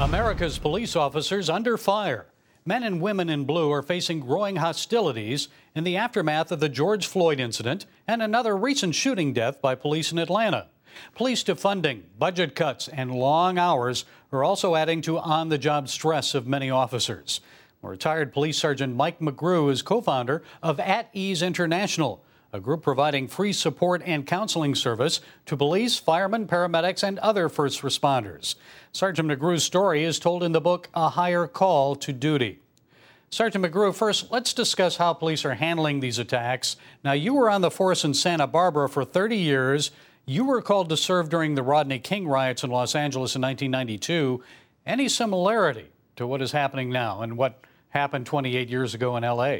America's police officers under fire. Men and women in blue are facing growing hostilities in the aftermath of the George Floyd incident and another recent shooting death by police in Atlanta. Police defunding, budget cuts, and long hours are also adding to on the job stress of many officers. Retired Police Sergeant Mike McGrew is co founder of At Ease International a group providing free support and counseling service to police, firemen, paramedics, and other first responders. Sergeant McGrew's story is told in the book A Higher Call to Duty. Sergeant McGrew, first, let's discuss how police are handling these attacks. Now, you were on the force in Santa Barbara for 30 years. You were called to serve during the Rodney King riots in Los Angeles in 1992. Any similarity to what is happening now and what happened 28 years ago in LA?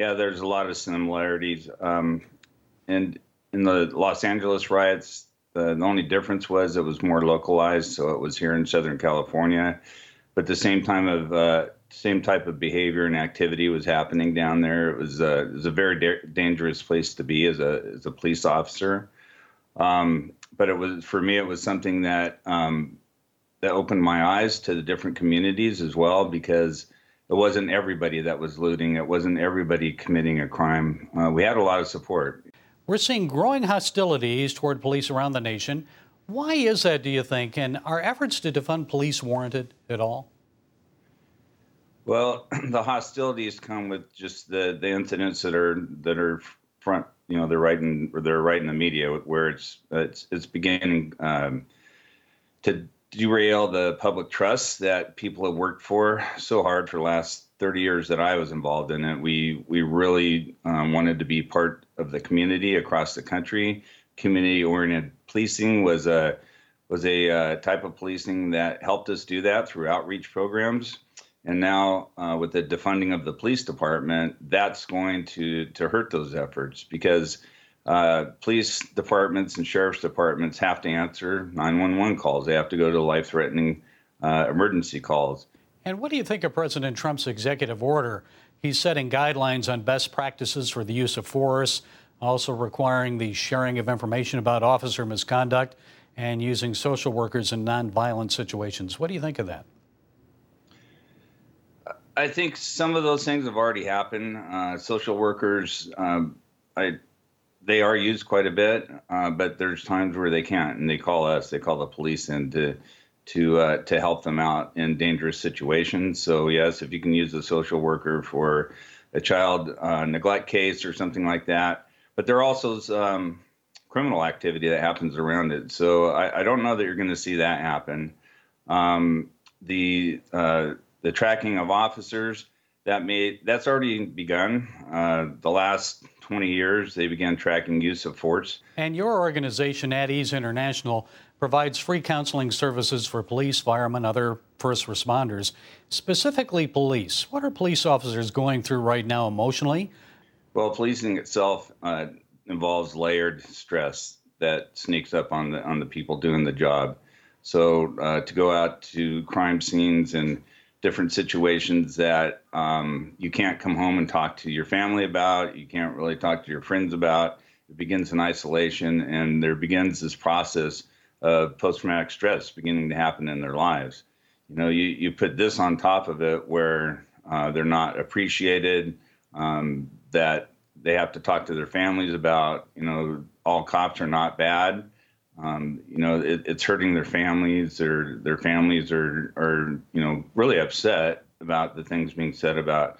Yeah, there's a lot of similarities. Um, and in the Los Angeles riots, the, the, only difference was it was more localized, so it was here in Southern California. But the same time of uh, same type of behavior and activity was happening down there. It was, uh, it was a very da- dangerous place to be as a as a police officer. Um, but it was for me, it was something that um, that opened my eyes to the different communities as well because it wasn't everybody that was looting. It wasn't everybody committing a crime. Uh, we had a lot of support. We're seeing growing hostilities toward police around the nation. Why is that, do you think? And are efforts to defund police warranted at all? Well, the hostilities come with just the, the incidents that are that are front. You know, they're right in they're right in the media where it's it's it's beginning um, to derail the public trust that people have worked for so hard for the last 30 years that I was involved in it. We we really um, wanted to be part of the community across the country. Community-oriented policing was a was a uh, type of policing that helped us do that through outreach programs. And now, uh, with the defunding of the police department, that's going to to hurt those efforts because uh, police departments and sheriff's departments have to answer 911 calls. They have to go to life threatening uh, emergency calls. And what do you think of President Trump's executive order? He's setting guidelines on best practices for the use of force, also requiring the sharing of information about officer misconduct and using social workers in nonviolent situations. What do you think of that? I think some of those things have already happened. Uh, social workers, um, I they are used quite a bit, uh, but there's times where they can't, and they call us. They call the police in to to uh, to help them out in dangerous situations. So yes, if you can use a social worker for a child uh, neglect case or something like that, but there are also um, criminal activity that happens around it. So I, I don't know that you're going to see that happen. Um, the uh, the tracking of officers that made that's already begun. Uh, the last 20 years, they began tracking use of force. And your organization, At Ease International, provides free counseling services for police, firemen, other first responders, specifically police. What are police officers going through right now emotionally? Well, policing itself uh, involves layered stress that sneaks up on the on the people doing the job. So uh, to go out to crime scenes and different situations that um, you can't come home and talk to your family about, you can't really talk to your friends about. It begins in isolation, and there begins this process of post traumatic stress beginning to happen in their lives. You know, you, you put this on top of it where uh, they're not appreciated, um, that they have to talk to their families about, you know, all cops are not bad. Um, you know, it, it's hurting their families. Their their families are are you know really upset about the things being said about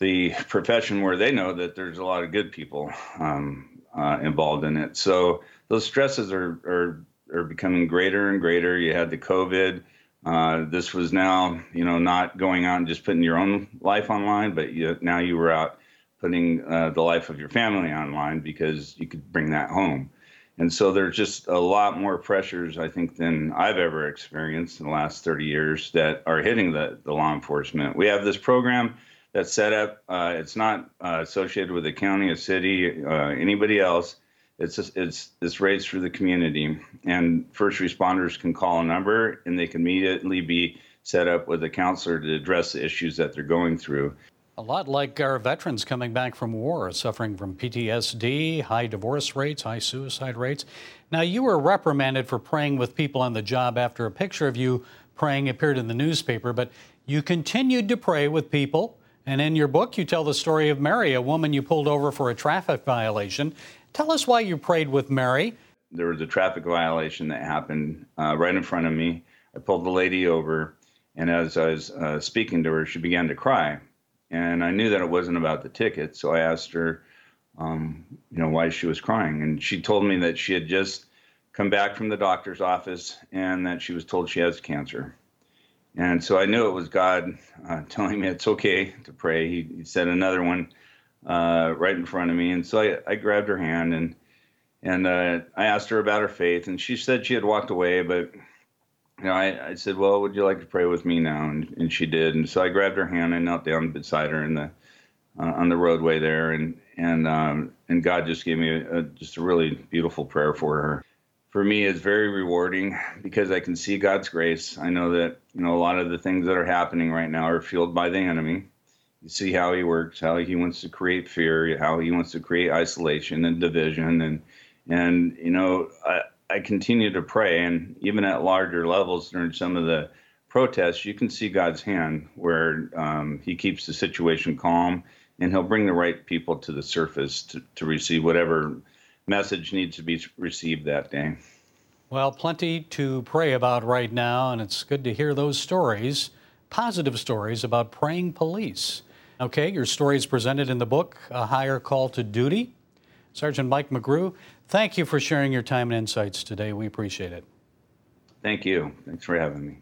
the profession where they know that there's a lot of good people um, uh, involved in it. So those stresses are are are becoming greater and greater. You had the COVID. Uh, this was now, you know, not going out and just putting your own life online, but you, now you were out putting uh, the life of your family online because you could bring that home. And so there's just a lot more pressures, I think, than I've ever experienced in the last 30 years that are hitting the, the law enforcement. We have this program that's set up. Uh, it's not uh, associated with a county, a city, uh, anybody else. It's just, it's it's raised through the community, and first responders can call a number, and they can immediately be set up with a counselor to address the issues that they're going through. A lot like our veterans coming back from war, suffering from PTSD, high divorce rates, high suicide rates. Now, you were reprimanded for praying with people on the job after a picture of you praying appeared in the newspaper, but you continued to pray with people. And in your book, you tell the story of Mary, a woman you pulled over for a traffic violation. Tell us why you prayed with Mary. There was a traffic violation that happened uh, right in front of me. I pulled the lady over, and as I was uh, speaking to her, she began to cry and I knew that it wasn't about the ticket. So I asked her, um, you know, why she was crying, and she told me that she had just come back from the doctor's office and that she was told she has cancer. And so I knew it was God uh, telling me it's okay to pray. He, he said another one uh, right in front of me, and so I, I grabbed her hand and and uh, I asked her about her faith, and she said she had walked away, but you know, I, I said, well, would you like to pray with me now? And, and she did. And so I grabbed her hand and knelt down beside her in the, uh, on the roadway there. And, and, um, and God just gave me a, a, just a really beautiful prayer for her. For me, it's very rewarding because I can see God's grace. I know that, you know, a lot of the things that are happening right now are fueled by the enemy. You see how he works, how he wants to create fear, how he wants to create isolation and division. And, and, you know, I, I continue to pray, and even at larger levels during some of the protests, you can see God's hand where um, He keeps the situation calm, and He'll bring the right people to the surface to, to receive whatever message needs to be received that day. Well, plenty to pray about right now, and it's good to hear those stories, positive stories about praying police. Okay, your story is presented in the book, A Higher Call to Duty. Sergeant Mike McGrew, thank you for sharing your time and insights today. We appreciate it. Thank you. Thanks for having me.